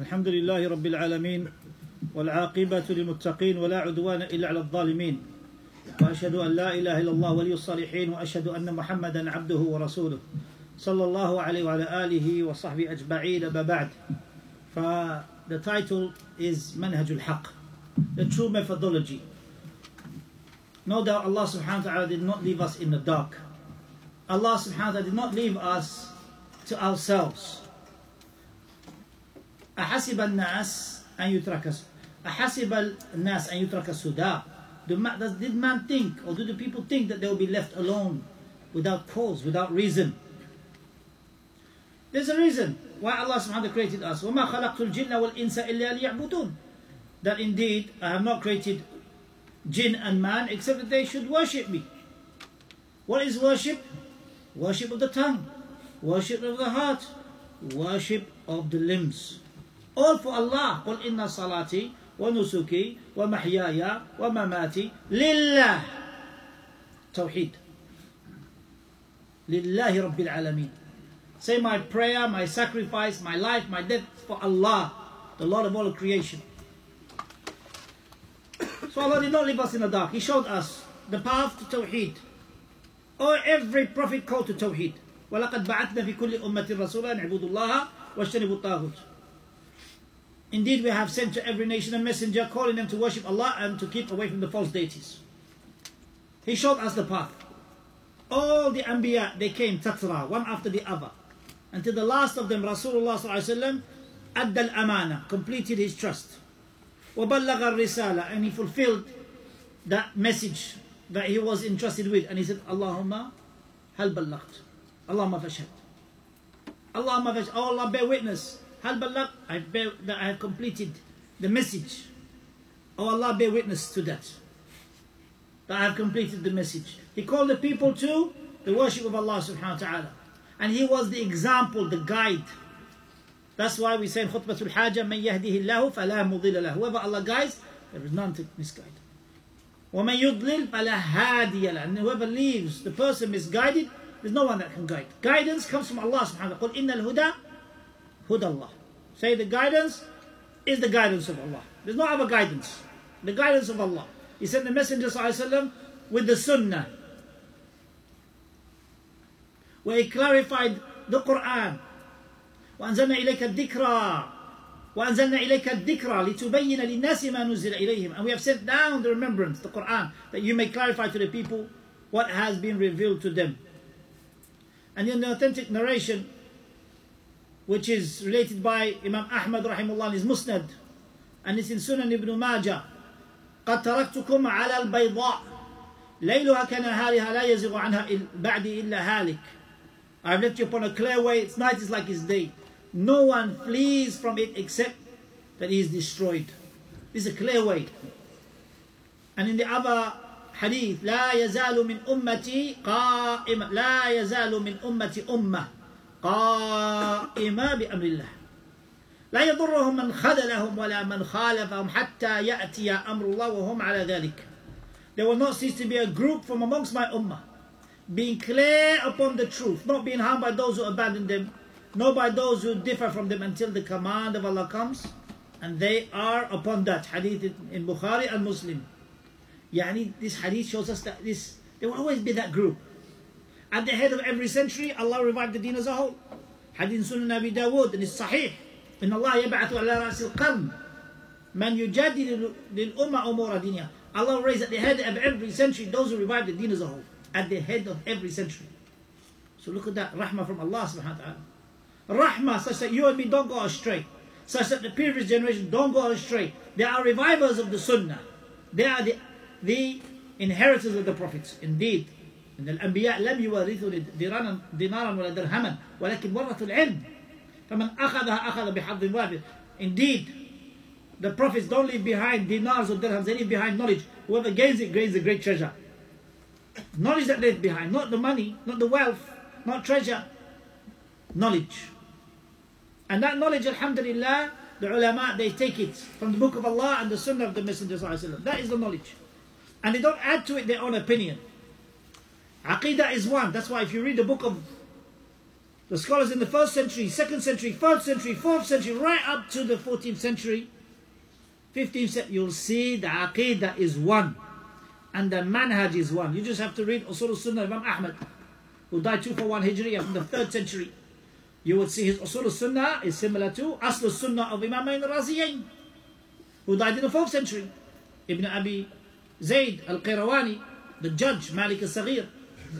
الحمد لله رب العالمين والعاقبة للمتقين ولا عدوان إلا على الظالمين. وأشهد أن لا إله إلا الله ولي الصالحين وأشهد أن محمدا عبده ورسوله. صلى الله عليه وعلى آله وصحبه أجمعين أما بعد. ف the title is منهج الحق. The true methodology. No doubt Allah subhanahu wa ta'ala did not leave us in the dark. Allah subhanahu wa ta'ala did not leave us to ourselves. أحسب الناس أن يترك أحسب الناس أن يترك السدى Did man think or do the people think that they will be left alone without cause, without reason? There's a reason why Allah subhanahu wa ta'ala created us. وَمَا خَلَقْتُ الْجِنَّ وَالْإِنسَ إِلَّا لِيَعْبُدُونَ That indeed I have not created jinn and man except that they should worship me. What is worship? Worship of the tongue, worship of the heart, worship of the limbs. All for Allah. قل إن صلاتي ونسكي ومحياي ومماتي لله توحيد لله رب العالمين Say my prayer, my sacrifice, my life, my death for Allah, the Lord of all creation. So Allah did not leave us in the dark. He showed us the path to Tawheed. Or every prophet called to Tawheed. وَلَقَدْ بَعَثْنَا فِي كُلِّ أُمَّةٍ رَسُولًا اعْبُدُوا اللَّهَ وَاجْتَنِبُوا الطَّاغُوتَ Indeed, we have sent to every nation a messenger calling them to worship Allah and to keep away from the false deities. He showed us the path. All the Anbiya, they came tatra, one after the other. Until the last of them, Rasulullah sallallahu addal amana, completed his trust. وبلغ الرسالة, and he fulfilled that message that he was entrusted with. And he said, Allahumma hal ballagt. Allahumma fashhad. Allahumma fashhad. Oh Allah, bear witness Hal balagh, I bear that I have completed the message. Oh Allah, bear witness to that. That I have completed the message. He called the people to the worship of Allah subhanahu wa ta'ala. And he was the example, the guide. That's why we say in Khutbatul Hajjah, من يهده الله فلا مضل له. Whoever Allah guides, there is none to misguide. ومن يضلل فلا هادي له. And whoever leaves the person misguided, there's no one that can guide. Guidance comes from Allah subhanahu wa ta'ala. قل إن الهدى Hudallah. Say the guidance is the guidance of Allah. There's no other guidance. The guidance of Allah. He sent the Messenger وسلم, with the Sunnah. Where he clarified the Quran. وأنزلنا إليك الذكرى وأنزلنا إليك الذكرى لتبين للناس ما نزل إليهم and we have sent down the remembrance the Quran that you may clarify to the people what has been revealed to them and in the authentic narration which is related by Imam Ahmad rahimahullah in his Musnad and it's in Sunan ibn Majah قد تركتكم على البيضاء ليلها كنهارها لا يزغ عنها بعدي إلا هالك I've left you upon a clear way its night is like its day no one flees from it except that he is destroyed this is a clear way and in the other hadith لا يزال من أمتي قائمة لا يزال من أمتي أمة قائمة بأمر الله لا يضرهم من خذلهم ولا من خالفهم حتى يأتي أمر الله وهم على ذلك There will not cease to be a group from amongst my ummah being clear upon the truth, not being harmed by those who abandon them, nor by those who differ from them until the command of Allah comes, and they are upon that. Hadith in Bukhari and Muslim. Yani, this hadith shows us that this there will always be that group. At the head of every century, Allah revived the deen as a whole. Hadith Sunan Abi Dawood and it's Sahih. إن الله يبعث على رأس القرن من يجادل للأمة أمور دينها. Allah raised at the head of every century those who revived the deen as a whole. At the head of every century. So look at that rahmah from Allah subhanahu wa ta'ala. Rahmah such that you and me don't go astray. Such that the previous generation don't go astray. They are revivers of the sunnah. They are the, the inheritors of the prophets. Indeed, إن الأنبياء لم يورثوا دينارا ولا درهما ولكن ورثوا العلم فمن أخذها أخذ بحظ وافر Indeed, the prophets don't leave behind dinars or dirhams, they leave behind knowledge. Whoever gains it gains a great treasure. Knowledge that left behind, not the money, not the wealth, not treasure, knowledge. And that knowledge, alhamdulillah, the ulama, they take it from the book of Allah and the sunnah of the Messenger. That is the knowledge. And they don't add to it their own opinion. Aqidah is one. That's why if you read the book of The scholars in the first century, second century, third century, fourth century, right up to the 14th century, 15th century, you'll see the aqidah is one. And the manhaj is one. You just have to read Usul sunnah Imam Ahmad, who died 241 Hijriya from the third century. You would see his Usul sunnah is similar to Asl sunnah of Imam al-Raziyain, who died in the fourth century. Ibn Abi Zayd al-Qirawani, the judge, Malik al-Saghir.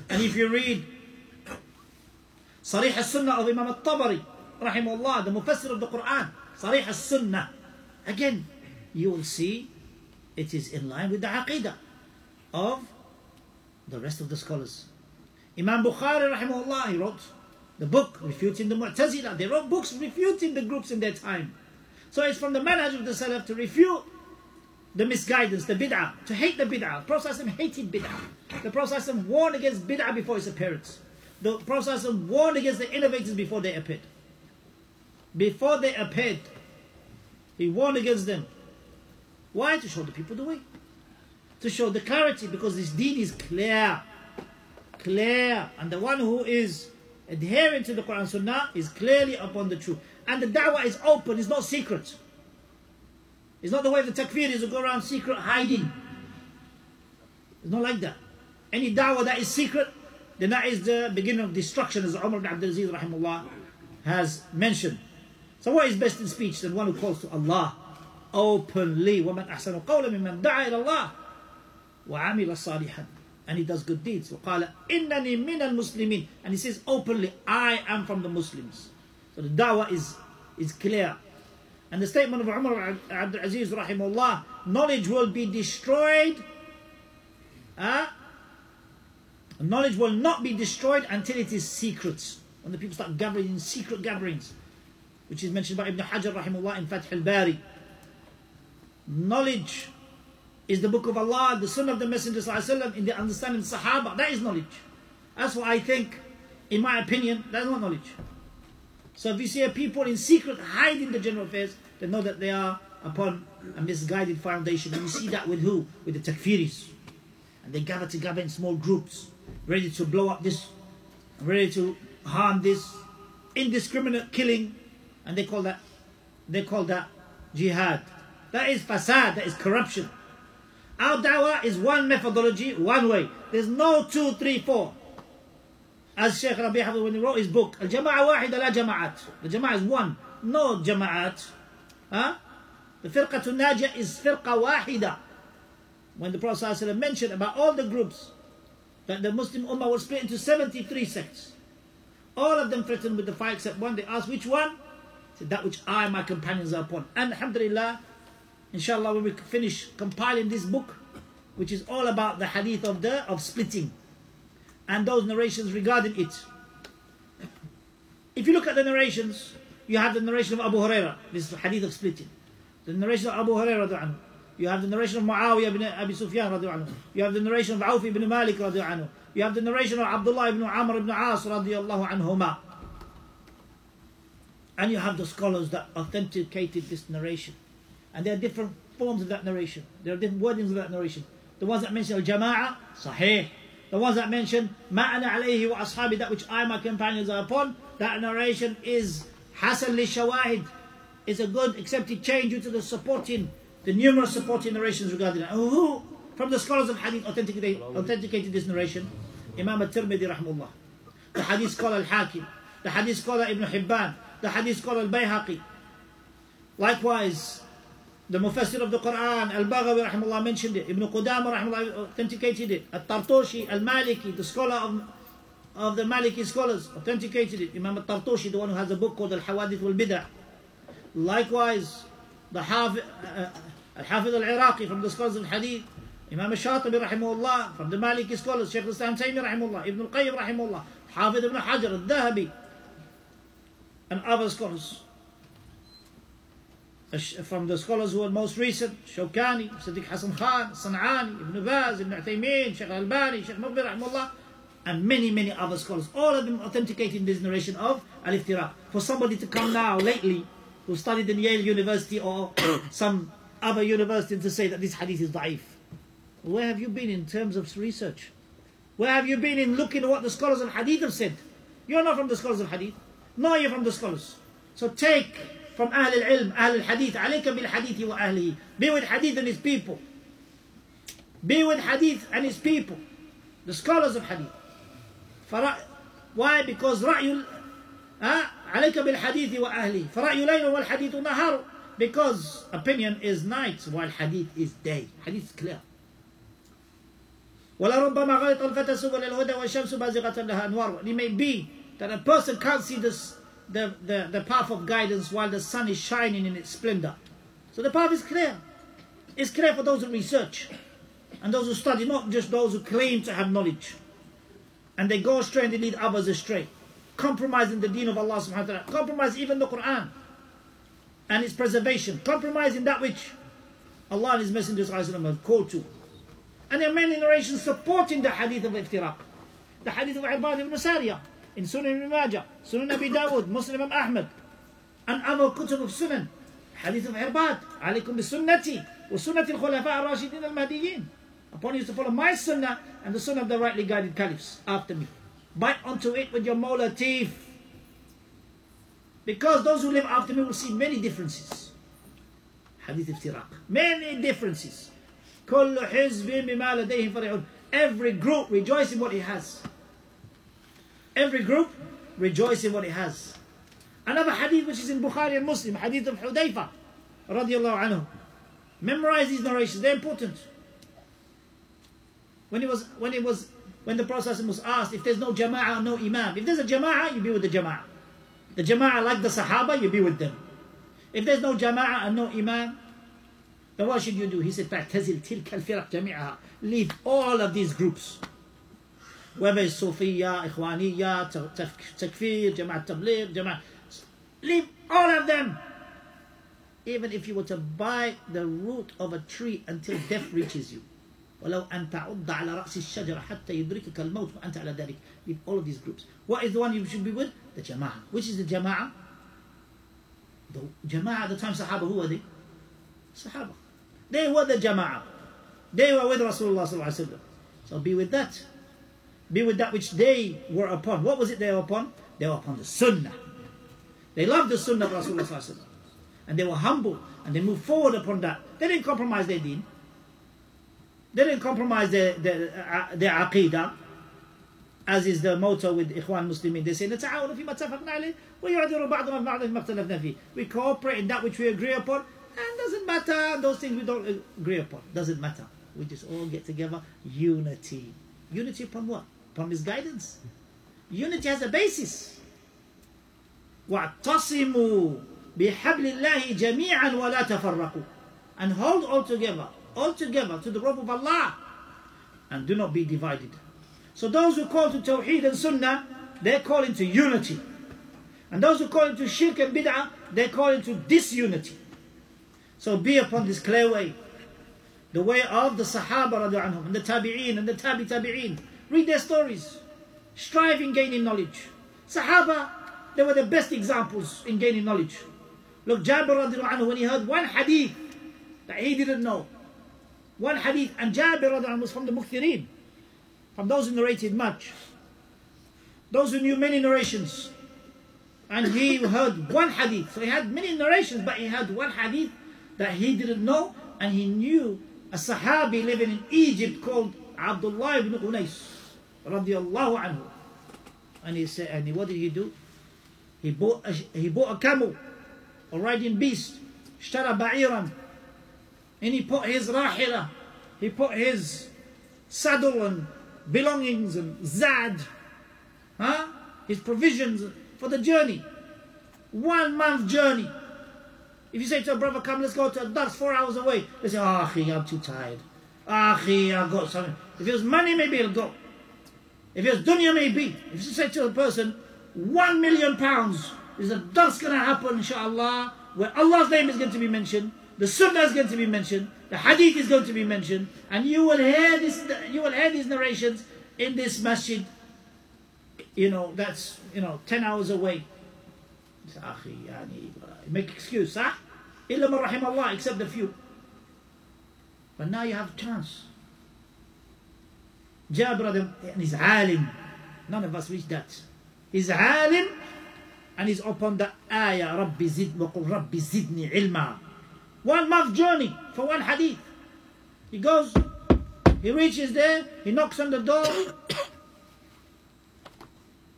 And if you read Sarih al-Sunnah of Imam al-Tabari, rahimahullah, the Mufassir of the Quran, Sarih al-Sunnah. Again, you will see it is in line with the Aqidah of the rest of the scholars. Imam Bukhari, rahimahullah, he wrote the book refuting the Mu'tazila. They wrote books refuting the groups in their time. So it's from the manhaj of the Salaf to refute the misguidance, the bid'ah, to hate the bid'ah. Prophet hated bid'ah. The Prophet warned against bid'ah before its appearance. The Prophet warned against the innovators before they appeared. Before they appeared, he warned against them. Why? To show the people the way. To show the clarity, because this deed is clear. Clear. And the one who is adhering to the Quran Sunnah is clearly upon the truth. And the da'wah is open, it's not secret. It's not the way the takfiris who go around secret hiding. It's not like that. Any da'wah that is secret, then that is the beginning of destruction, as Umar ibn Abdul Aziz rahimahullah has mentioned. So what is best in speech than one who calls to Allah openly? وَمَنْ أَحْسَنُ قَوْلًا مِمَّنْ دَعَى إِلَى اللَّهِ وَعَمِلَ صَالِحًا And he does good deeds. وَقَالَ إِنَّنِي مِنَ الْمُسْلِمِينَ And he says openly, I am from the Muslims. So the da'wah is, is clear. And the statement of Umar Abdul Aziz rahimahullah, knowledge will be destroyed. Uh, knowledge will not be destroyed until it is secret. When the people start gathering in secret gatherings, which is mentioned by Ibn Hajar rahimahullah in Fath al-Bari. Knowledge is the book of Allah, the Sunnah of the Messenger وسلم, in the understanding of Sahaba. That is knowledge. That's what I think, in my opinion, that's not knowledge. So if you see a people in secret hiding the general affairs, then know that they are upon a misguided foundation. And you see that with who? With the takfiris. And they gather together in small groups, ready to blow up this, ready to harm this, indiscriminate killing, and they call that they call that jihad. That is fasad, that is corruption. Our dawah is one methodology, one way. There's no two, three, four. As Sheikh Rabi when he wrote his book, Al-Jama'a wahida la jama'at. The Jama'ah is one, no jama'at. Huh? The firqatul najah is firqa wahida. When the Prophet mentioned about all the groups, that the Muslim Ummah was split into 73 sects. All of them threatened with the fire except one. They asked which one? Said that which I and my companions are upon. And alhamdulillah, inshallah, when we finish compiling this book, which is all about the hadith of the of splitting and those narrations regarding it. If you look at the narrations, you have the narration of Abu Huraira, this is hadith of splitting. The narration of Abu Huraira, you have the narration of Muawiyah ibn Abi Sufyan, you have the narration of Auf ibn Malik, you have the narration of Abdullah ibn Amr ibn As, anhuma. And you have the scholars that authenticated this narration. And there are different forms of that narration. There are different wordings of that narration. The ones that mention al-jama'ah, sahih. The ones that mention ma'ana alayhi wa ashabi, that which I my companions are upon, that narration is hasan li shawahid. It's a good accepted chain due to the supporting, the numerous supporting narrations regarding it. Who, from the scholars of hadith, authenticated, authenticated this narration? Imam al-Tirmidhi rahmullah. The hadith scholar al-Hakim. The hadith scholar Ibn Hibban. The hadith scholar al-Bayhaqi. Likewise, the Mufassir of the Quran, Al-Baghawi rahimahullah mentioned it. Ibn Qudama rahimahullah authenticated it. Al-Tartoshi, Al-Maliki, the scholar of, of the Maliki scholars, authenticated it. Imam Al-Tartoshi, the one who has a book called Al-Hawadith wal-Bid'ah. Likewise, the Hafiz, uh, Al-Hafiz al-Iraqi from the scholars of Hadith. Imam Al-Shatibi rahimahullah from the Maliki scholars. Shaykh Islam Taymi rahimahullah. Ibn Al-Qayyim rahimahullah. Hafiz ibn Hajar, Al-Dhahabi. And other scholars from the scholars who are most recent, Shawkani, Sadiq Hassan Khan, San'ani, Ibn Baz, Ibn Uthaymeen, Sheikh Albani, Sheikh Muqbil Rahimullah, and many, many other scholars. All of them authenticating this narration of Al-Iftiraq. For somebody to come now, lately, who studied in Yale University or some other university to say that this hadith is da'if. Where have you been in terms of research? Where have you been in looking at what the scholars of hadith have said? You're not from the scholars of hadith. No, you're from the scholars. So take from Ahl al-Ilm, Ahl al-Hadith, عليك بالحديث وأهله. Be with hadith and his people. Be with hadith and his people. The scholars of hadith. Why? Because رأي عليك بالحديث وأهله فرأي ليل والحديث نهار because opinion is night while hadith is day hadith is clear ولربما غلط الفتى سبل الهدى والشمس بازغة لها أنوار it may be that a person can't see this, the, the, the path of guidance while the sun is shining in its splendor so the path is clear it's clear for those who research and those who study not just those who claim to have knowledge and they go astray and they lead others astray compromising the deen of Allah subhanahu wa ta'ala, compromise even the Quran and its preservation, compromising that which Allah and His Messenger have called to. And there are many narrations supporting the hadith of iftiraq. The hadith of Irbad ibn Sariya in Sunan ibn Majah, Sunan Abi Dawud, Muslim ibn Ahmad, and other kutub of Sunan. Hadith of Irbad, عليكم بسنتي وسنة الخلفاء الراشدين المهديين. Upon you to follow my sunnah and the sunnah of the rightly guided caliphs after me. Bite onto it with your molar teeth. Because those who live after me will see many differences. Hadith iftiraq. Many differences. كل حزب بما لديهم فرحون. Every group rejoice in what it has. Every group rejoice in what it has. Another hadith which is in Bukhari and Muslim, hadith of Hudayfa radiallahu anhu. Memorize these narrations, they're important. When it was when it was when the Prophet was asked if there's no jama'ah, no imam. If there's a jama'ah, you be with the jama'ah. The jama'ah like the sahaba, you be with them. If there's no jama'ah and no imam, then what should you do? He said, فَاعْتَزِلْ تِلْكَ الْفِرَقْ جَمِيعَهَا Leave all of these groups. Sufiya, Ikhwaniya, Takfir, Jama'at Tabligh, Jama'at... Leave all of them. Even if you were to bite the root of a tree until death reaches you. ولو أن تعض على رأس الشجرة حتى يدركك الموت وأنت على ذلك leave all of these groups what is the one you should be with the jama'ah which is the jama'ah the at the time Sahaba who were they Sahaba they were the jama'ah they were with Rasulullah صلى الله عليه وسلم so be with that be with that which they were upon what was it they were upon they were upon the sunnah they loved the sunnah of Rasulullah صلى الله عليه وسلم and they were humble and they moved forward upon that they didn't compromise their deen they didn't compromise their, their, uh, their aqidah, as is the motto with Ikhwan Muslimin. They say, نتعاون فيما اتفقنا عليه ويعذر بعضنا بعضا فيما اختلفنا فيه. We cooperate in that which we agree upon, and doesn't matter those things we don't agree upon. Doesn't matter. We just all get together. Unity. Unity upon what? Upon misguidance. Unity has a basis. واعتصموا بحبل الله جميعا ولا تفرقوا. And hold all together all together to the rope of Allah and do not be divided. So those who call to Tawheed and Sunnah, they're calling to unity. And those who call into Shirk and Bid'ah, they're calling to disunity. So be upon this clear way. The way of the Sahaba anhum, and the Tabi'een and the Tabi Tabi'een. Read their stories. Strive in gaining knowledge. Sahaba, they were the best examples in gaining knowledge. Look, Jabir anhu, when he heard one hadith that he didn't know, one hadith, and Jabir was from the Mukthirin, from those who narrated much. Those who knew many narrations. And he heard one hadith. So he had many narrations, but he had one hadith that he didn't know, and he knew a Sahabi living in Egypt called Abdullah ibn Unais, radiallahu anhu. And he said, and what did he do? He bought a, he bought a camel, a riding beast, اشترى بعيرا and he put his rahila, he put his saddle and belongings and zad, huh? his provisions for the journey. One month journey. If you say to a brother, come, let's go to a dust four hours away, they say, ah, oh, I'm too tired. Ah, I've got something. If it was money, maybe it'll go. If it's dunya may be, if you say to a person, one million pounds is that that's going to happen, inshallah, where Allah's name is going to be mentioned, the sunnah is going to be mentioned, the hadith is going to be mentioned, and you will hear this, you will hear these narrations in this masjid, you know, that's, you know, 10 hours away. Uh, make excuse, huh? Illa rahim Allah, except a few. But now you have a chance. Jabir and he's alim. None of us reach that. He's alim and he's upon the ayah Rabbi zid wa Rabbi zidni ilma. One month journey for one hadith. He goes, he reaches there, he knocks on the door.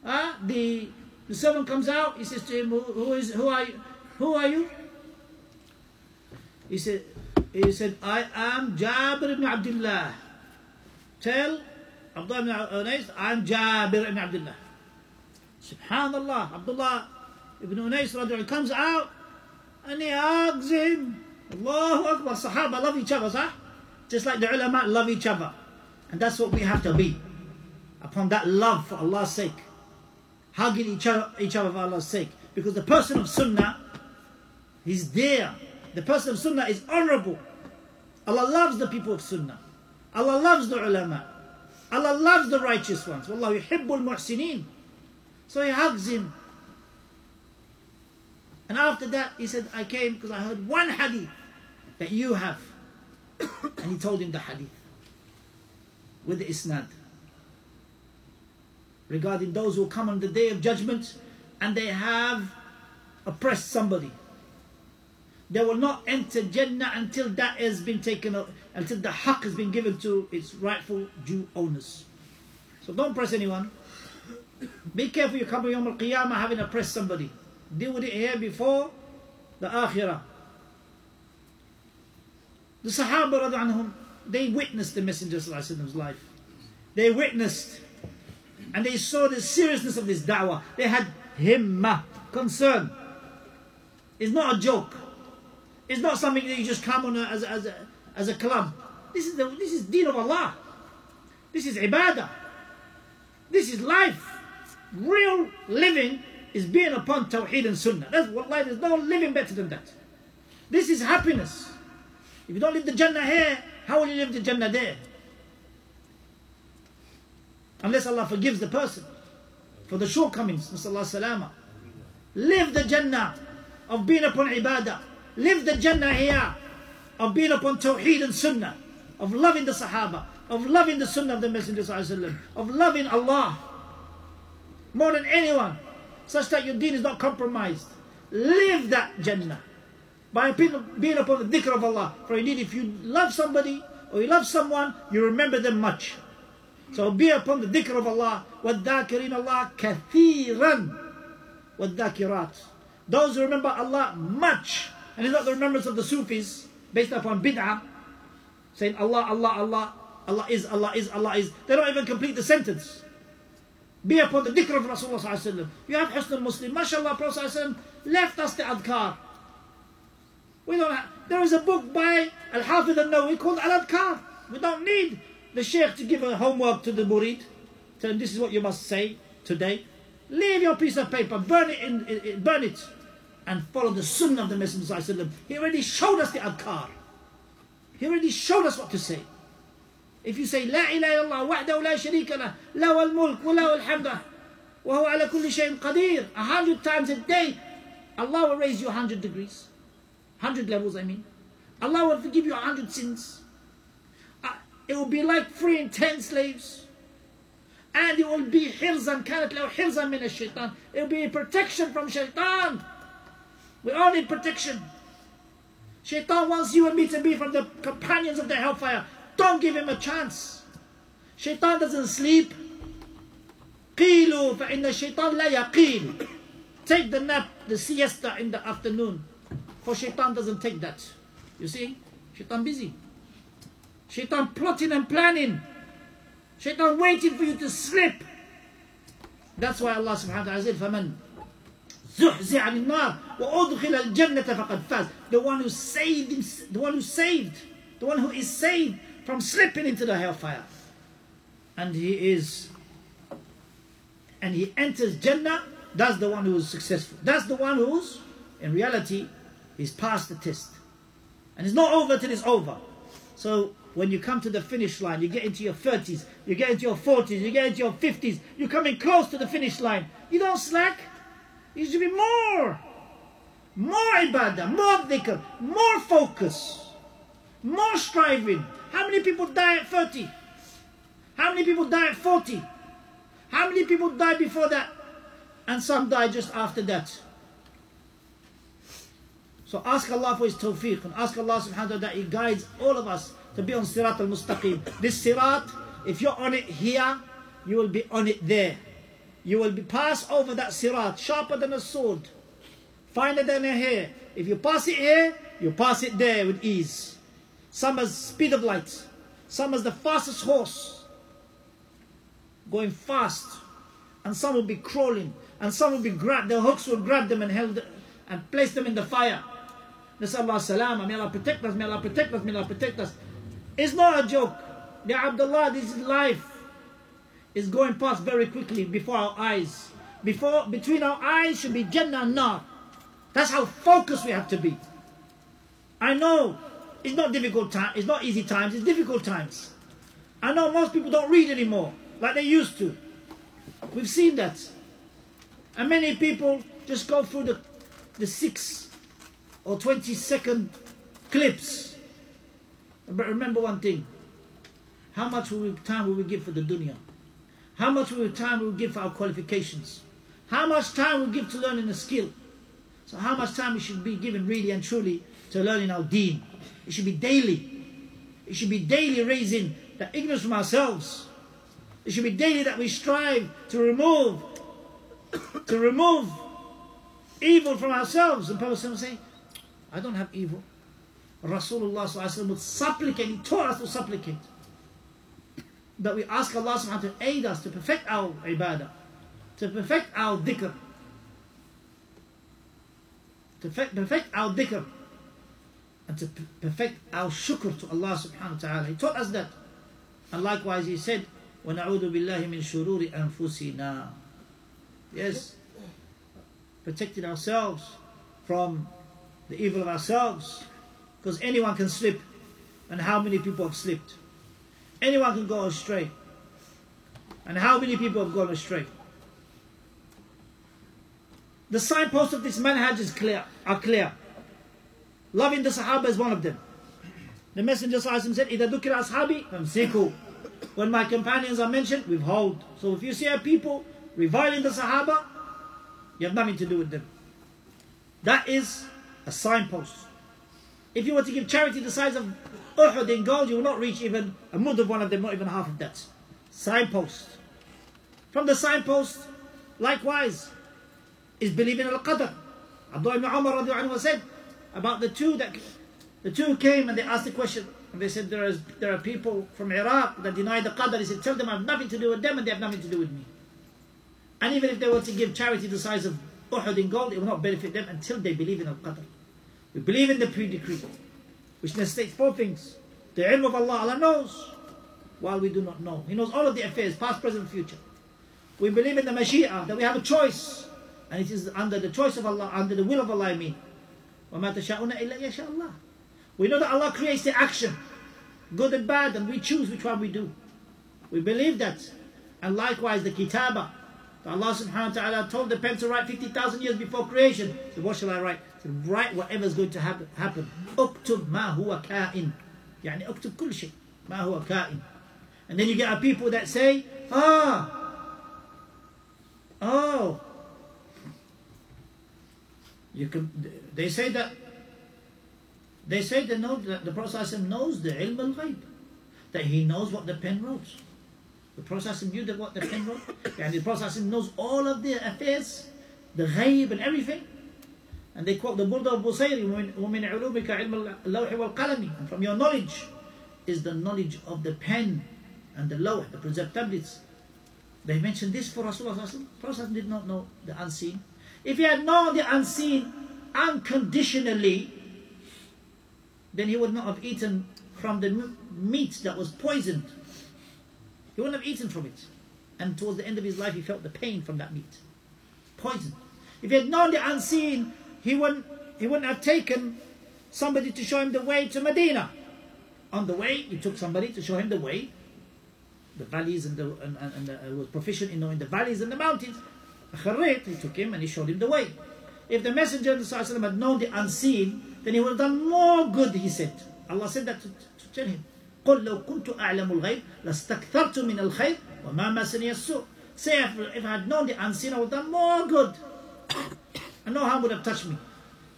uh, the, the servant comes out, he says to him, who, is, who, are, you? who are you? He said, he said, I am Jabir ibn Abdullah. Tell Abdullah ibn Unais, I'm Jabir ibn Abdullah. Subhanallah, Abdullah ibn Unais comes out and he hugs him. Allahu Akbar, Sahaba love each other, sah? Just like the ulama love each other. And that's what we have to be. Upon that love for Allah's sake. Hugging each other, each other for Allah's sake. Because the person of Sunnah, he's there. The person of Sunnah is honorable. Allah loves the people of Sunnah. Allah loves the ulama. Allah loves the righteous ones. Wallahu yuhibbul muhsineen. So he hugs him. And after that, he said, I came because I heard one hadith that you have. and he told him the hadith with the isnad regarding those who come on the day of judgment and they have oppressed somebody. They will not enter Jannah until that has been taken until the haqq has been given to its rightful due owners. So don't press anyone. Be careful you come Yom Al Qiyamah having oppressed somebody. Deal with it here before the Akhirah. The Sahaba anhum, they witnessed the Messenger's life. They witnessed and they saw the seriousness of this da'wah. They had himmah, concern. It's not a joke. It's not something that you just come on a, as, as, a, as a club. This is the this is deen of Allah. This is ibadah. This is life. Real living is being upon Tawheed and Sunnah. That's what life is. No living better than that. This is happiness. If you don't live the Jannah here, how will you live the Jannah there? Unless Allah forgives the person for the shortcomings. Salama. Live the Jannah of being upon ibadah. Live the Jannah here of being upon Tawheed and Sunnah. Of loving the Sahaba. Of loving the Sunnah of the Messenger of loving Allah. More than anyone. Such that your deen is not compromised. Live that Jannah by being upon the dhikr of Allah. For indeed, if you love somebody or you love someone, you remember them much. So be upon the dhikr of Allah. وَالذَّاكِرِينَ اللَّهِ كَثِيرًا وَالذَّاكِرَاتِ Those who remember Allah much, and it's not the remembrance of the Sufis, Based upon bid'ah, saying Allah, Allah, Allah, Allah is, Allah is, Allah is. They don't even complete the sentence. Be upon the dhikr of Rasulullah You have Husn al-Muslim. MashaAllah, Prophet left us the adkar. We don't have, there is a book by Al-Hafidh al-Nawawi called Al-Adkar. We don't need the Sheikh to give a homework to the murid. Tell him this is what you must say today. Leave your piece of paper, burn it, in, in, in burn it, and follow the sunnah of the Messenger. He already showed us the adkar. He already showed us what to say. If you say La ilaha illallah, لا إله la الله la لا شريك له la al-hamda, wa huwa ala kulli شيء قدير a hundred times a day Allah will raise you a hundred degrees hundred levels I mean Allah will forgive you a hundred sins uh, it will be like freeing ten slaves and it will be hirzan كانت له hirzan من الشيطان it will be protection from shaitan We all need protection. Shaitan wants you and me to be from the companions of the hellfire. Don't give him a chance. Shaitan doesn't sleep. قيلوا فإن الشيطان لا يقيل. Take the nap, the siesta in the afternoon. For shaitan doesn't take that. You see? Shaitan busy. Shaitan plotting and planning. Shaitan waiting for you to slip. That's why Allah subhanahu wa ta'ala said, فَمَنْ زُحْزِعَ عَنِ النَّارِ وَأُدْخِلَ الْجَنَّةَ فَقَدْ فَازَ The one who saved him, the one who saved, the one who is saved from slipping into the hellfire. And he is, and he enters Jannah, that's the one who is successful. That's the one who's, in reality, he's passed the test. And it's not over till it's over. So when you come to the finish line, you get into your 30s, you get into your 40s, you get into your 50s, you're coming close to the finish line. You don't slack. You should be more. More ibadah, more dhikr, more focus, more striving. How many people die at 30? How many people die at 40? How many people die before that? and some die just after that. So ask Allah for His tawfiq and ask Allah subhanahu wa ta'ala that He guides all of us to be on Sirat al Mustaqim. This Sirat, if you're on it here, you will be on it there. You will be pass over that Sirat, sharper than a sword, finer than a hair. If you pass it here, you pass it there with ease. Some as speed of light, some as the fastest horse, going fast, and some will be crawling, and some will be grabbed, the hooks will grab them and held and place them in the fire. Nasal Allah salama, may Allah protect us, may Allah protect us, may Allah protect us. It's not a joke. The Abdullah, this life is going past very quickly before our eyes. Before between our eyes should be Jannah Nar. That's how focused we have to be. I know it's not difficult time, it's not easy times, it's difficult times. I know most people don't read anymore like they used to. We've seen that. And many people just go through the, the six or 20 second clips. But remember one thing. How much will we, time will we give for the dunya? How much will we, time will we give for our qualifications? How much time will we give to learning a skill? So how much time we should be given really and truly to learning our deen? It should be daily. It should be daily raising the ignorance from ourselves. It should be daily that we strive to remove, to remove evil from ourselves. And Prophet will say, I don't have evil. Rasulullah would supplicate, he taught us to supplicate. That we ask Allah subhanahu to aid us to perfect our ibadah, to perfect our dhikr, to perfect our dhikr, and to perfect our shukr to Allah subhanahu wa ta'ala. He taught us that. And likewise he said, وَنَعُوذُ بِاللَّهِ مِنْ شُرُورِ أَنفُسِنَا Yes, protecting ourselves from the evil of ourselves. Because anyone can slip. And how many people have slipped? Anyone can go astray. And how many people have gone astray? The signposts of this manhaj is clear, are clear. Loving the Sahaba is one of them. The Messenger said, Ida dukira ashabi. When my companions are mentioned, withhold. So if you see a people reviling the Sahaba, you have nothing to do with them. That is a signpost. If you were to give charity the size of Uhud in gold, you will not reach even a mud of one of them, not even half of that. Signpost. From the signpost, likewise, is believing in al-qadr. Abdullah ibn Umar said about the two that the two came and they asked the question and they said there is there are people from Iraq that deny the qadr. He said, tell them I have nothing to do with them and they have nothing to do with me. And even if they were to give charity the size of Uhud in gold, it will not benefit them until they believe in al-qadr. We believe in the pre-decree, which necessitates four things. The ilm of Allah, Allah knows, while we do not know. He knows all of the affairs, past, present, future. We believe in the Mashi'ah, that we have a choice. And it is under the choice of Allah, under the will of Allah, I mean. وَمَا تَشَاءُونَ إِلَّا يَشَاءَ اللَّهِ We know that Allah creates the action, good and bad, and we choose which one we do. We believe that. And likewise the kitaba. Allah subhanahu wa ta'ala told the pen to write 50,000 years before creation. So what shall I write? To write whatever is going to happen. happen. اكتب ما هو كائن. يعني اكتب كل شيء. ما هو كائن. And then you get a people that say, ah, oh, you can, they say that they say they know that the Prophet knows the ilm al ghaib, that he knows what the pen wrote. The Prophet knew that what the pen wrote, and the Prophet knows all of the affairs, the ghaib and everything. And they quote the Burda of Busayri, وَمِنْ عُلُومِكَ عِلْمَ اللَّوْحِ وَالْقَلَمِ And from your knowledge is the knowledge of the pen and the lawh, the preserved tablets. They mentioned this for Rasulullah. Prophet did not know the unseen. if he had known the unseen unconditionally, then he would not have eaten from the meat that was poisoned. He wouldn't have eaten from it. And towards the end of his life, he felt the pain from that meat. Poison. If he had known the unseen, he wouldn't, he wouldn't have taken somebody to show him the way to Medina. On the way, he took somebody to show him the way, the valleys and the, and, and, and the, uh, was proficient in knowing the valleys and the mountains. Kharrit, he took him and he showed him the way. If the Messenger of had known the unseen, then he would have done more good, he said. Allah said that to, to tell him. قل لو كنت أعلم الغيب لاستكثرت من الخير وما مسني السوء Say, if, if I had known the unseen, I would have done more good. And no harm would have touched me.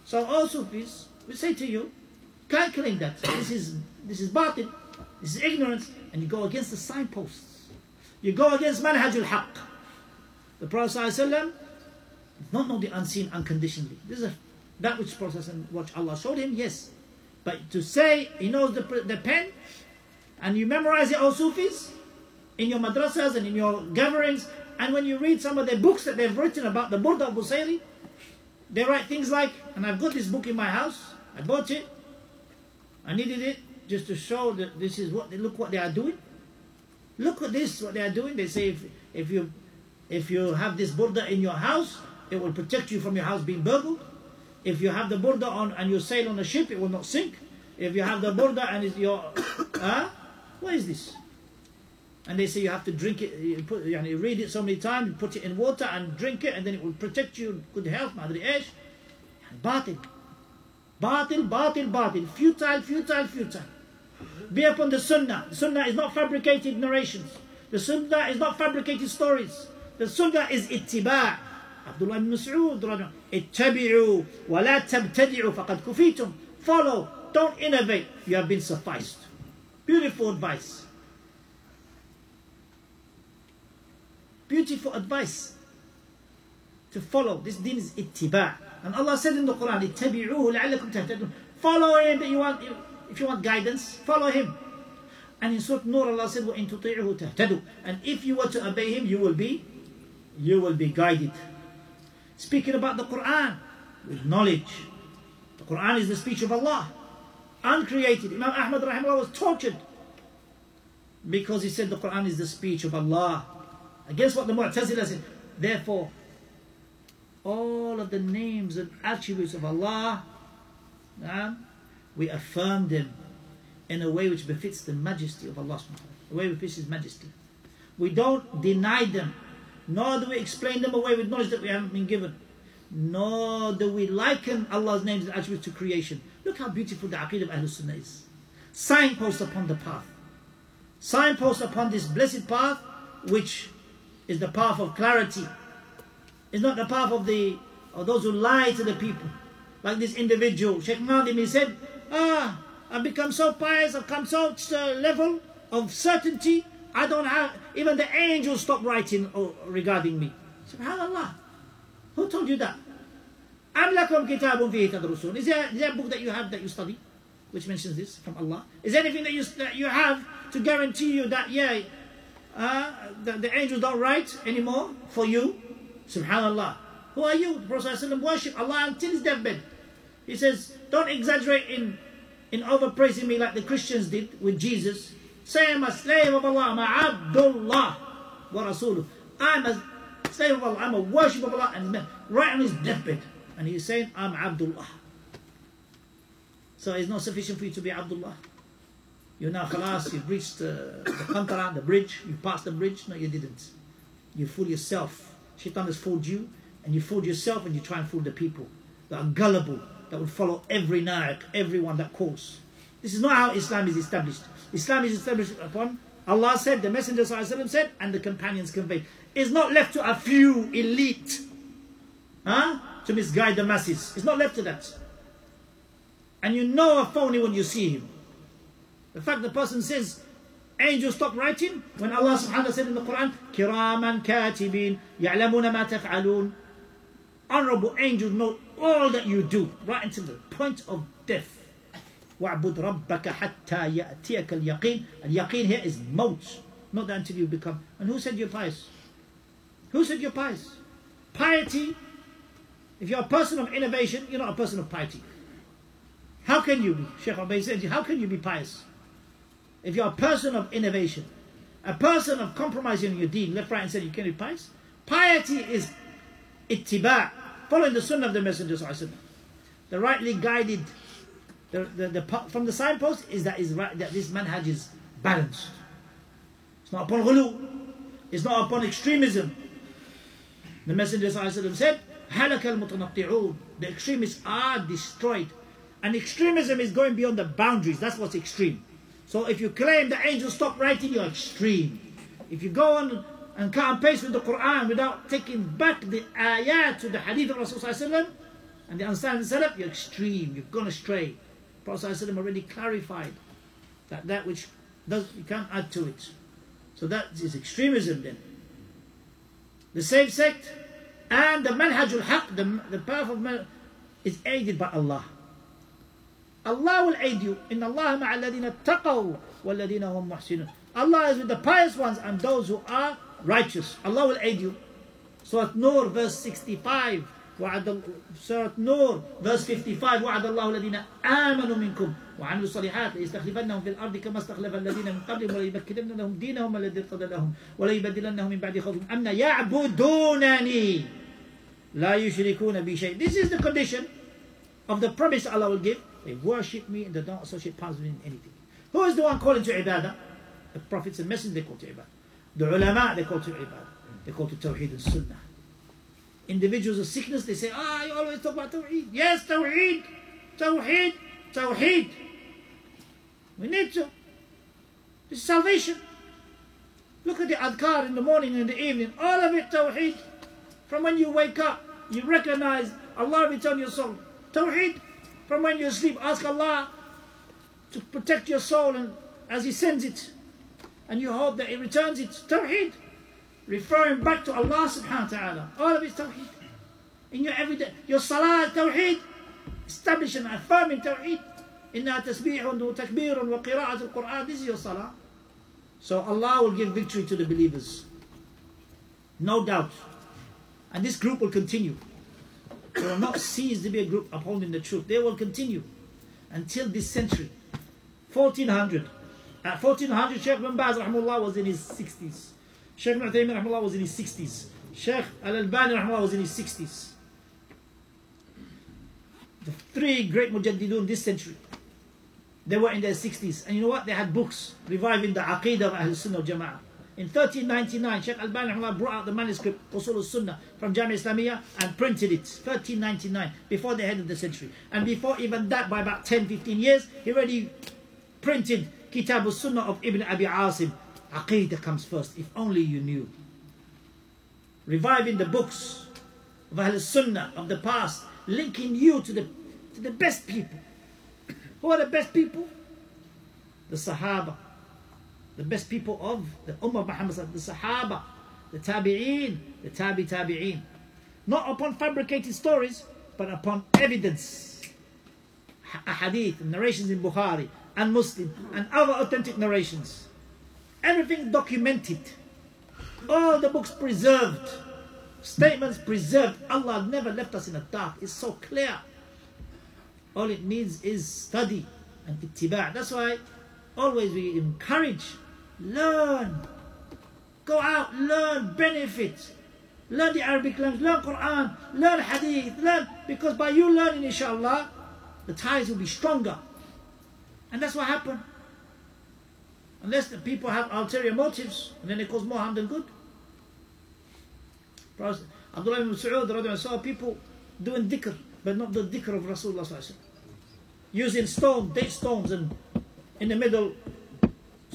So all Sufis, we say to you, can't claim that. This is this is batil, this is ignorance, and you go against the signposts. You go against manhajul haqq. The Prophet ﷺ not know the unseen unconditionally. This is a, that which Prophet what Allah showed him, yes. But to say he knows the, the pen and you memorize it all Sufis in your madrasas and in your gatherings, and when you read some of the books that they've written about the Burda of Busayri, they write things like, and I've got this book in my house, I bought it, I needed it just to show that this is what they look what they are doing. Look at this, what they are doing. They say if, if you if you have this burda in your house, it will protect you from your house being burgled. If you have the burda on and you sail on a ship, it will not sink. If you have the burda and it's your, huh? What is this? And they say you have to drink it, you, put, you, know, you read it so many times, you put it in water and drink it, and then it will protect you, good health, madri ish. Batil. Batil, batil, batil. Futile, futile, futile. Be upon the sunnah. The sunnah is not fabricated narrations. The sunnah is not fabricated stories. The sunnah is ittiba'. Abdullah ibn Mas'ud, اتبعوا ولا تبتدعوا فقد كفيتم. Follow, don't innovate. You have been sufficed. Beautiful advice. Beautiful advice to follow. This deen is ittiba'. And Allah said in the Quran, اتبعوه لعلكم تهتدون. Follow him that you want, if you want guidance, follow him. And in Surah Nur, Allah said, وَإِن تُطِيعُهُ تَهْتَدُوا And if you were to obey him, you will be, you will be guided. Speaking about the Quran with knowledge. The Quran is the speech of Allah, uncreated. Imam Ahmad rahimahullah was tortured because he said the Quran is the speech of Allah. Against what the Mu'tazila said. Therefore, all of the names and attributes of Allah, um, we affirm them in a way which befits the majesty of Allah, the way befits His majesty. We don't deny them, nor do we explain them away with knowledge that we haven't been given, nor do we liken Allah's names and attributes to creation. Look how beautiful the Aqidah of Ahlul Sunnah is. Signpost upon the path. Signpost upon this blessed path, which is the path of clarity. It's not the path of the of those who lie to the people. Like this individual, Sheikh Nadim, he said, Ah, I've become so pious, I've come so to a level of certainty, I don't have, even the angels stop writing oh, regarding me. SubhanAllah. Who told you that? Am lakum kitabun fihi tadrusun. Is there, is there a book that you have that you study? Which mentions this from Allah. Is there anything that you, that you have to guarantee you that, yeah, uh, the, the angels don't write anymore for you? SubhanAllah. Who are you? The Prophet ﷺ worship Allah until his deathbed. He says, don't exaggerate in, in overpraising me like the Christians did with Jesus. I'm a slave of Allah, I'm a Abdullah wa Rasuluh. I'm a slave of Allah, I'm a worship of Allah. And right on his deathbed. And he's saying, I'm Abdullah. So it's not sufficient for you to be Abdullah. You're now, khalas, you've reached uh, the Qantara, the bridge, you passed the bridge. No, you didn't. You fool yourself. Shaitan has fooled you, and you fooled yourself, and you try and fool the people that are gullible, that will follow every naik, everyone that calls. This is not how Islam is established. Islam is established upon. Allah said, the Messenger ﷺ said, and the companions conveyed. It's not left to a few elite huh, to misguide the masses. It's not left to that. And you know a phony when you see him. The fact the person says, angels stop writing, when Allah subhanahu said in the Quran, Kiraman katibin, ya'lamuna ma taf'alun. Honorable angels know all that you do, right until the point of death. وَاعْبُدْ رَبَّكَ حَتَّى يَأْتِيَكَ الْيَقِينَ Al-yaqeen here is maut, not until you become. And who said you're pious? Who said you're pious? Piety, if you're a person of innovation, you're not a person of piety. How can you be? Sheikh Abay said, how can you be pious? If you're a person of innovation, a person of compromising your deen, left, right, and center, you can't be pious. Piety is ittiba, following the sunnah of the Messenger. The rightly guided the, the, the, from the signpost is that is right that this manhaj is balanced. It's not upon ghulu. It's not upon extremism. The Messenger said, "Halak al The extremists are destroyed, and extremism is going beyond the boundaries. That's what's extreme. So if you claim the angels stop writing, you're extreme. If you go on and cut and paste with the Quran without taking back the ayat to the hadith of Rasulullah and the of the Salaf, you're extreme, you've gone astray. Prophet already clarified that that which does, you can't add to it. So that is extremism then. The same sect and the manhajul haq, the, the path of man, is aided by Allah. Allah will aid you. In Allah ma'alladina taqaw walladina hum muhsinun. Allah is with the pious ones and those who are righteous. Allah will aid you. Surah Nur verse 65. وعد سورة نور verse 55 وعد الله الذين آمنوا منكم وعملوا الصالحات ليستخلفنهم في الأرض كما استخلف الذين من قبلهم وليمكنن لهم دينهم الذي ارتضى لهم وليبدلنهم من بعد خوفهم أمنا يعبدونني لا يشركون بي شيء This is the condition of the promise Allah will give. They worship me and they don't associate partners with anything. Who is the one calling to ibadah? The prophets and messengers they call to ibadah. The ulama they call to ibadah. They call to tawheed and sunnah. Individuals of sickness, they say, ah, you always talk about tawheed. Yes, tawheed, tawheed, tawheed. We need to. This is salvation. Look at the adhkar in the morning and the evening. All of it tawheed. From when you wake up, you recognize Allah return your soul. Tawheed. From when you sleep, ask Allah to protect your soul and as He sends it. And you hope that He returns it. Tawheed Referring back to Allah subhanahu wa ta'ala. All of it tawheed. In your everyday, your salah tawheed. Establishing, affirming tawheed. إنها تسبيح وتكبير وقراءة القرآن. This is your salah. So Allah will give victory to the believers. No doubt. And this group will continue. They will not cease to be a group upholding the truth. They will continue until this century. 1400. At 1400, Sheikh bin Baz rahmullah was in his 60s. Sheikh Ibn rahmullah was in his 60s. Sheikh Al-Albani was in his 60s. The three great mujaddidun this century. They were in their 60s. And you know what? They had books reviving the Aqidah of Ahl Sunnah of Jama'ah. In 1399, Sheikh Al-Bani brought out the manuscript Usul sunnah from Jamia Islamiyah and printed it. 1399, before the head of the century. And before even that, by about 10, 15 years, he already printed Kitab al-Sunnah of Ibn Abi Asim. Aqidah comes first, if only you knew. Reviving the books of Ahl Sunnah of the past, linking you to the, to the best people. Who are the best people? The Sahaba the best people of the Ummah of Muhammad, the Sahaba, the Tabi'een, the Tabi Tabi'een. Not upon fabricated stories, but upon evidence. Hadith, narrations in Bukhari and Muslim and other authentic narrations. Everything documented. All the books preserved. Statements preserved. Allah never left us in the dark. It's so clear. All it needs is study and ittiba'. That's why always we encourage Learn. Go out, learn, benefit. Learn the Arabic language, learn Quran, learn Hadith, learn. Because by you learning, inshallah, the ties will be stronger. And that's what happened. Unless the people have ulterior motives, and then it cause more harm than good. Abdullah ibn Mas'ud saw people doing dhikr, but not the dhikr of Rasulullah using stone, date stones, and in the middle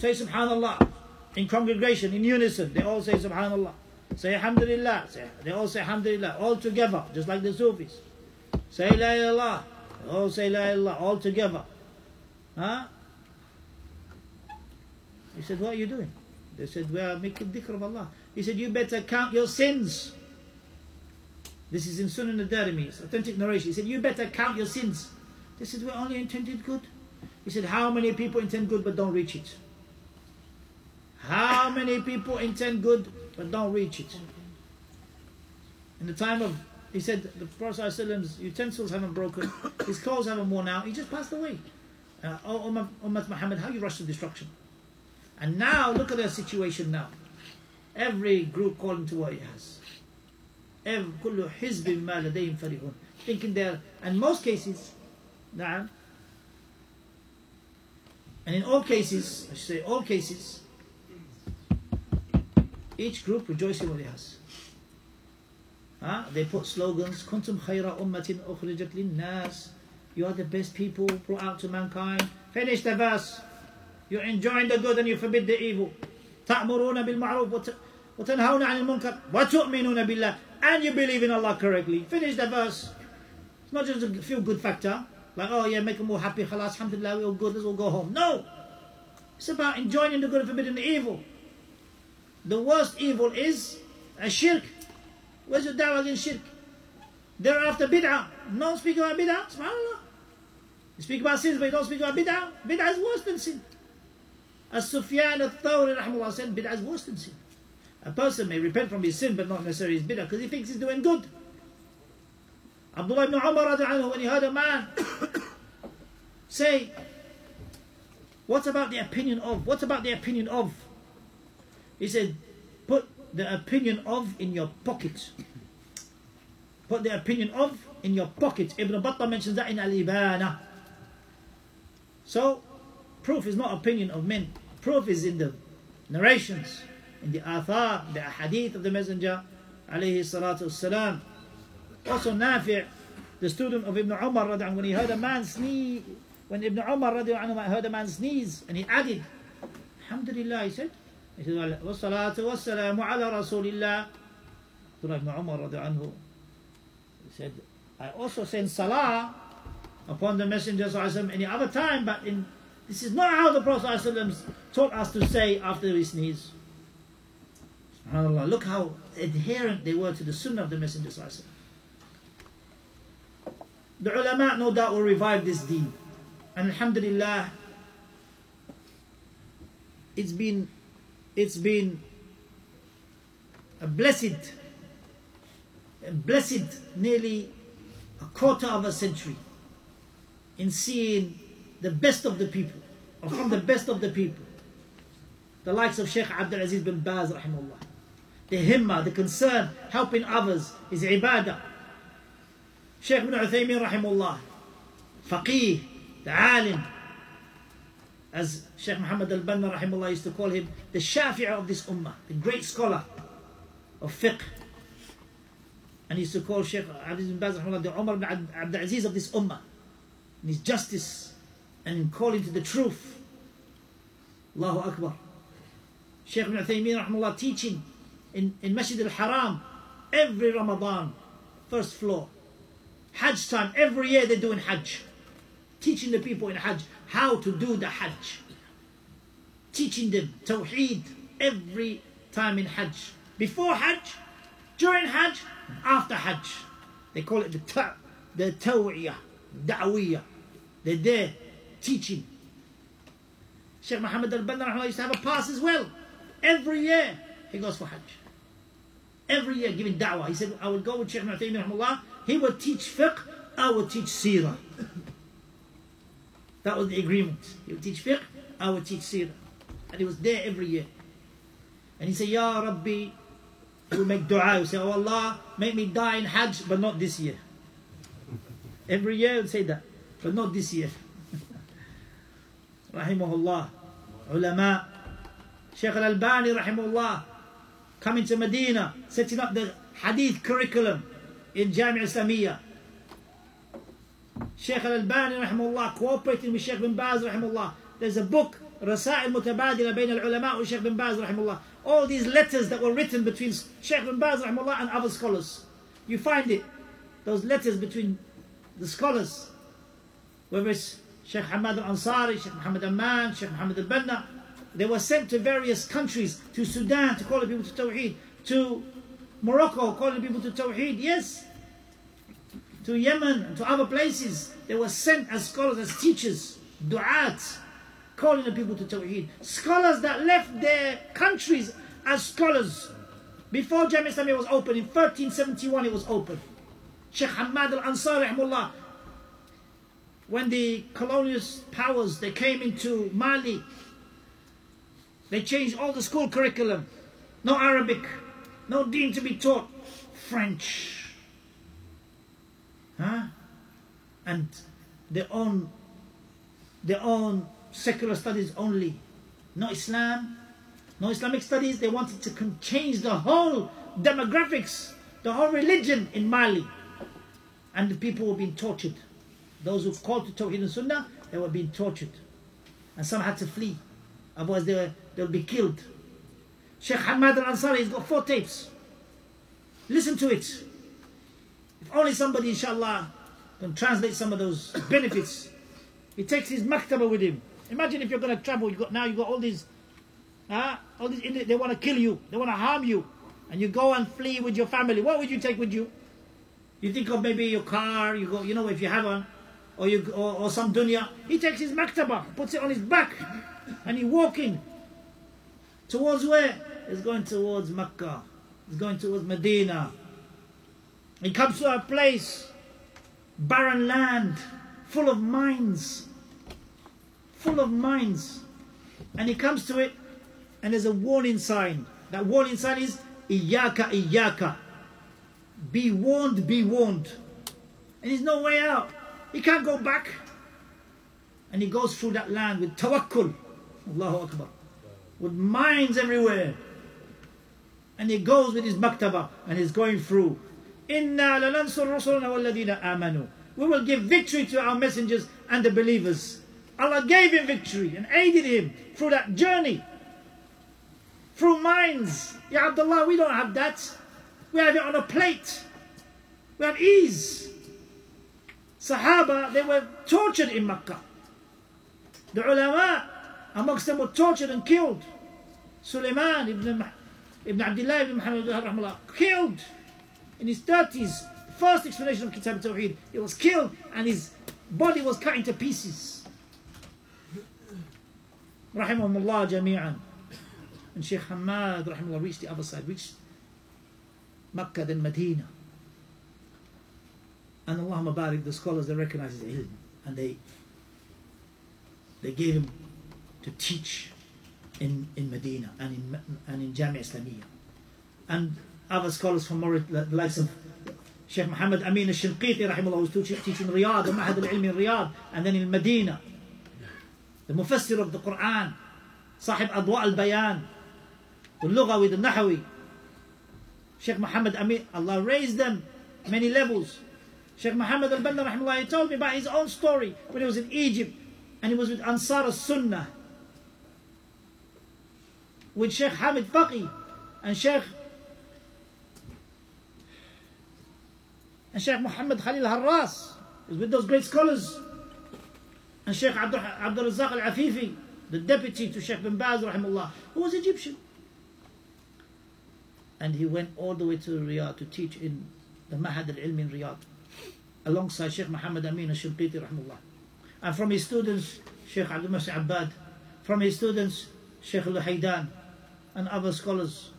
Say Subhanallah. In congregation, in unison, they all say Subhanallah. Say Alhamdulillah. Say, they all say Alhamdulillah. All together, just like the Sufis. Say La ilaha. All say La ilaha. All together. Huh? He said, What are you doing? They said, We are making dhikr of Allah. He said, You better count your sins. This is in Sunan al-Darimi, authentic narration. He said, You better count your sins. They said, We only intended good. He said, How many people intend good but don't reach it? How many people intend good but don't reach it? In the time of, he said, the Prophet's utensils haven't broken, his clothes haven't worn out, he just passed away. Uh, oh, Ummah Muhammad, how you rush to destruction? And now, look at their situation now. Every group calling to what it has. كل حزب ما لديهم فرحون thinking they're and most cases نعم and in all cases I should say all cases each group rejoicing what it has. Huh? They put slogans, Kuntum khayra ummatin ukhrijat nas. You are the best people brought out to mankind. Finish the verse. You're enjoying the good and you forbid the evil. تأمرون بالمعروف وتنهون عن المنكر وتؤمنون بالله and you believe in Allah correctly. Finish the verse. It's not just a feel good factor. Like, oh yeah, make them all happy, khalas, alhamdulillah, we're all good, let's all go home. No! It's about enjoying the good and forbidding the evil. The worst evil is a shirk. Where's your da'wah against shirk? Thereafter bid'ah. No speak about bid'ah, subhanAllah. You speak about sins, but you don't speak about bid'ah. Bid'ah is worse than sin. As Sufyan al-Thawri said, bid'ah is worse than sin. A person may repent from his sin, but not necessarily his bid'ah, because he thinks he's doing good. Abdullah ibn Umar, when he heard a man say, What about the opinion of? What about the opinion of? He said, Put the opinion of in your pocket. Put the opinion of in your pocket. Ibn Battah mentions that in Al Ibana. So, proof is not opinion of men. Proof is in the narrations in the athar, the hadith of the Messenger, alayhi salatu wasalam. Also Nafi', the student of Ibn Umar, when he heard a man sneeze, when Ibn Umar heard a man sneeze, and he added, Alhamdulillah, he said, he said, وَالصَّلَاةُ وَالسَّلَامُ عَلَى رَسُولِ اللَّهِ Abdullah ibn Umar anhu, he said, I also send salah upon the Messenger any other time, but in, this is not how the Prophet taught us to say after we sneeze. SubhanAllah. Look how adherent they were to the sunnah of the Messenger. The ulama no doubt will revive this deen. And alhamdulillah, it's been it's been a blessed a blessed nearly a quarter of a century in seeing the best of the people from the best of the people the likes of Sheikh Abdul Aziz bin Baz rahimahullah the himmah, the concern, helping others is ibadah. Shaykh ibn Uthaymeen rahimullah, faqih, the alim, as Shaykh Muhammad al-Banna rahimullah used to call him, the shafi'ah of this ummah, the great scholar of fiqh. And he used to call Shaykh Abdul Aziz bin Baz rahimullah, the Umar ibn Abdul Aziz of this ummah, in his justice and calling to the truth. Allahu Akbar. Shaykh ibn Uthaymeen rahimullah teaching in, in Masjid al-Haram every Ramadan, first floor. Hajj time, every year they're doing Hajj. Teaching the people in Hajj how to do the Hajj. Teaching them Tawheed every time in Hajj. Before Hajj, during Hajj, after Hajj. They call it the ta- the Tawiyah, Da'wiyah. They're there teaching. Sheikh Muhammad al-Banna used to have a pass as well. Every year he goes for Hajj every year giving da'wah. He said, I would go with Sheikh Mu'taymin He would teach fiqh, I would teach seerah. that was the agreement. He would teach fiqh, I would teach seerah. And he was there every year. And he said, Ya Rabbi, he make dua. He say, Oh Allah, make me die in Hajj, but not this year. Every year he would say that, but not this year. Rahimahullah. Ulama. Sheikh Al-Albani, Rahimahullah coming to Medina, setting up the hadith curriculum in Jami' Islamiyah. Sheikh Al-Albani rahimahullah cooperating with Sheikh bin Baz rahimahullah. There's a book, رسائل متبادلة بين العلماء وشيخ bin Baz rahimahullah. All these letters that were written between Sheikh bin Baz rahimahullah and other scholars. You find it. Those letters between the scholars. Whether it's Sheikh Hamad al-Ansari, Sheikh Muhammad Aman, Sheikh Muhammad al-Banna, they were sent to various countries, to Sudan to call the people to Tawheed, to Morocco calling the people to Tawheed, yes. To Yemen and to other places. They were sent as scholars, as teachers, du'at, calling the people to Tawheed. Scholars that left their countries as scholars. Before Jami Islamiyah was open, in 1371 it was open. Sheikh Hamad al-Ansari, when the colonial powers, they came into Mali, they changed all the school curriculum. No Arabic. No deen to be taught. French. Huh? And their own their own secular studies only. No Islam, no Islamic studies. They wanted to change the whole demographics, the whole religion in Mali. And the people were being tortured. Those who called to Tawheed and Sunnah, they were being tortured. And some had to flee. Otherwise they were they'll be killed. Sheikh Hamad al Ansari has got four tapes. Listen to it. If only somebody, inshallah, can translate some of those benefits. He takes his maktaba with him. Imagine if you're going to travel, you got now you've got all these, uh, all these. They want to kill you. They want to harm you, and you go and flee with your family. What would you take with you? You think of maybe your car. You go, you know, if you have one, or you or, or some dunya. He takes his maktaba, puts it on his back, and he walking towards where? He's going towards Mecca. He's going towards Medina. He comes to a place, barren land, full of mines, full of mines. And he comes to it, and there's a warning sign. That warning sign is Iyaka, Iyaka. Be warned, be warned. And there's no way out. He can't go back. And he goes through that land with tawakkul. Allahu Akbar. With mines everywhere. And he goes with his maktaba and he's going through. Inna lanansur rusulana walladina amanu. We will give victory to our messengers and the believers. Allah gave him victory and aided him through that journey. Through mines. Ya Abdullah, we don't have that. We have it on a plate. We have ease. Sahaba, they were tortured in Makkah. The ulama amongst them were tortured and killed. Sulaiman ibn, ibn Abdullah ibn Muhammad killed in his 30s. First explanation of Kitab Tawheed. He was killed and his body was cut into pieces. Rahimahumullah jami'an. And Sheikh Hamad rahimahullah reached the other side, reached Makkah then Medina. And Allah Mabarak, the scholars, they recognize his ilm. And they, they gave him to teach in, in Medina and in, and in Jamia Islamiyah. And other scholars from Maurit, the likes of Sheikh Muhammad Amin al-Shinqiti, rahimahullah, was teaching in Riyadh, the Mahad al-Ilmi in Riyadh, and then in Medina. The Mufassir of the Quran, Sahib Adwa al-Bayan, the Lugha with the Nahawi, Sheikh Muhammad Amin, Allah raised them many levels. Sheikh Muhammad al-Banna rahimahullah, told me about his own story when he was in Egypt and he was with Ansar al-Sunnah. With Sheikh Hamid al-Fiqi and Sheikh and Sheikh Muhammad Khalil Harras. Is with those great scholars. And Sheikh Abdul, Abdul Razak al-Afifi the deputy to Sheikh bin Baz rahimahullah who was Egyptian. And he went all the way to Riyadh to teach in the Mahad al-Ilm in Riyadh alongside Sheikh Muhammad Amin al-Shinqiti rahimahullah. And from his students, Sheikh Abdul Muhsin Abbad, from his students, Sheikh al-Haydan, and other scholars,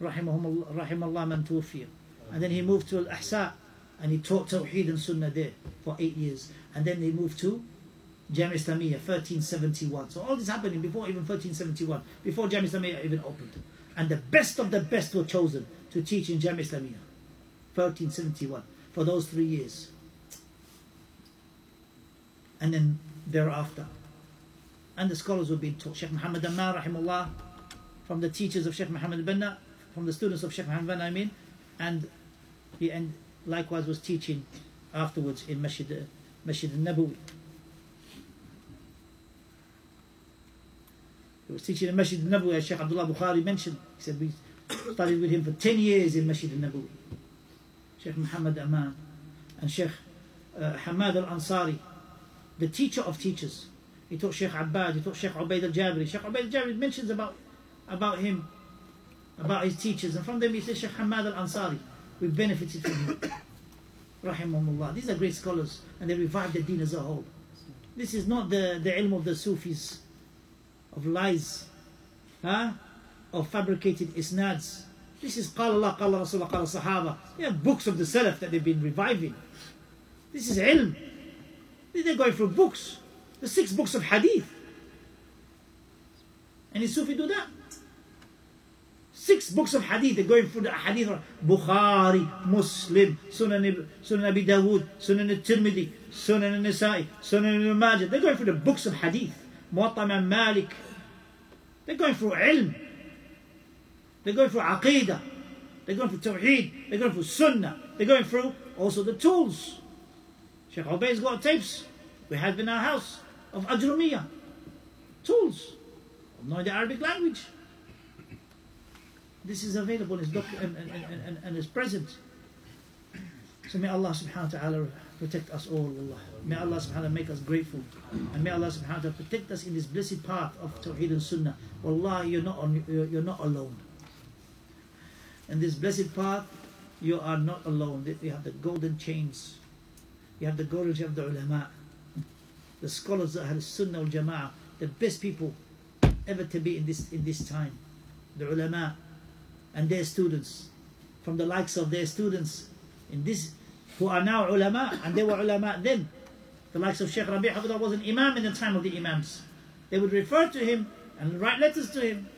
rahimahullah, man tuwfiya. And then he moved to Al-Ahsa, and he taught Tawheed and Sunnah there for eight years. And then they moved to Jami Islamiyah, 1371. So all this happening before even 1371, before Jami Islamiyah even opened. And the best of the best were chosen to teach in Jami Islamiyah, 1371 for those three years. And then thereafter. And the scholars were being taught. Sheikh Muhammad Aman, rahimullah, from the teachers of Sheikh Muhammad Banna, from the students of Sheikh Muhammad Banna, I mean, and he and likewise was teaching afterwards in Masjid, uh, Masjid al-Nabawi. He was teaching in Masjid al-Nabawi, as Sheikh Abdullah Bukhari mentioned. He said we studied with him for 10 years in Masjid al-Nabawi. Sheikh Muhammad Aman, and Sheikh uh, Hamad al Ansari, the teacher of teachers. He taught Sheikh Abbad, he taught Sheikh Ubaid al Jabri. Sheikh Ubaid al Jabri mentions about, about him, about his teachers, and from them he says Sheikh Hamad al Ansari. We benefited from him. Rahimahumullah. These are great scholars, and they revived the deen as a whole. This is not the, the ilm of the Sufis, of lies, huh? of fabricated isnads. This is Qala Allah, Qala Rasulullah, قَالَ Sahaba. We have books of the Salaf that they've been reviving. This is ilm. They're going through books. The six books of hadith. And the Sufi do that. Six books of hadith, they're going through the hadith. Bukhari, Muslim, Sunan, Sunan Abi Dawood, Sunan al-Tirmidhi, Sunan al-Nasa'i, Sunan al-Majah. They're going through the books of hadith. Muwatta Malik. They're going through ilm. They're going through Aqidah. They're going through Tawheed. They're going through Sunnah. They're going through also the tools. Sheikh Ubaid's got tapes we have in our house of Ajrumiyah. Tools. Of knowing the Arabic language. This is available and, and, and, and, is present. So may Allah subhanahu wa ta'ala protect us all, Allah. May Allah subhanahu wa ta'ala make us grateful. And may Allah subhanahu wa ta'ala protect us in this blessed path of Tawheed and Sunnah. Wallah, you're not, on, you're not alone. In this blessed path, you are not alone. You have the golden chains. You have the golden chains of the ulama. The scholars that have Sunnah al Jama'ah, the best people ever to be in this in this time. The ulama and their students, from the likes of their students in this who are now ulama and they were ulama then. The likes of Sheikh Rabi' Hafidullah was an imam in the time of the imams. They would refer to him and write letters to him.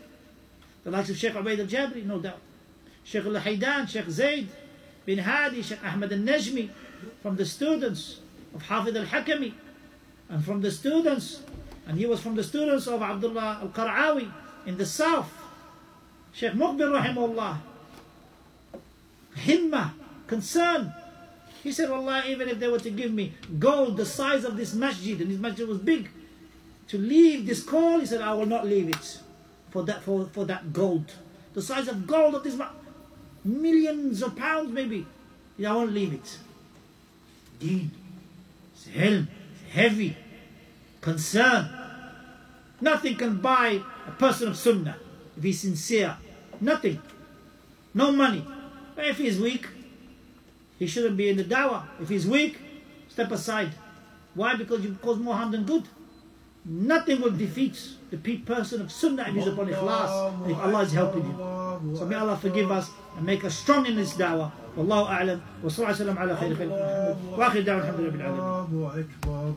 The likes of Sheikh Ubaid al-Jabri, no doubt. Sheikh al-Haydan, Sheikh Zayd bin Hadi, Sheikh Ahmad al-Najmi, from the students of Hafid al-Hakami, and from the students, and he was from the students of Abdullah al-Qara'awi in the south. Sheikh Muqbil Rahimullah, himma, concern. He said, Allah, even if they were to give me gold the size of this masjid, and this masjid was big, to leave this call, he said, I will not leave it for that, for, for that gold. The size of gold of this millions of pounds maybe. I won't leave it. Deen. It's helm. It's heavy. Concern. Nothing can buy a person of sunnah if he's sincere. Nothing. No money. But if he's weak, he shouldn't be in the dawah. If he's weak, step aside. Why? Because you cause more harm than good. Nothing will defeat the person of Sunnah if he's upon ikhlas, if Allah is helping him. So may Allah forgive us and make us strong in this da'wah. والله أعلم وصلى الله على خير خلق محمد وآخر دعوة الحمد لله بالعالمين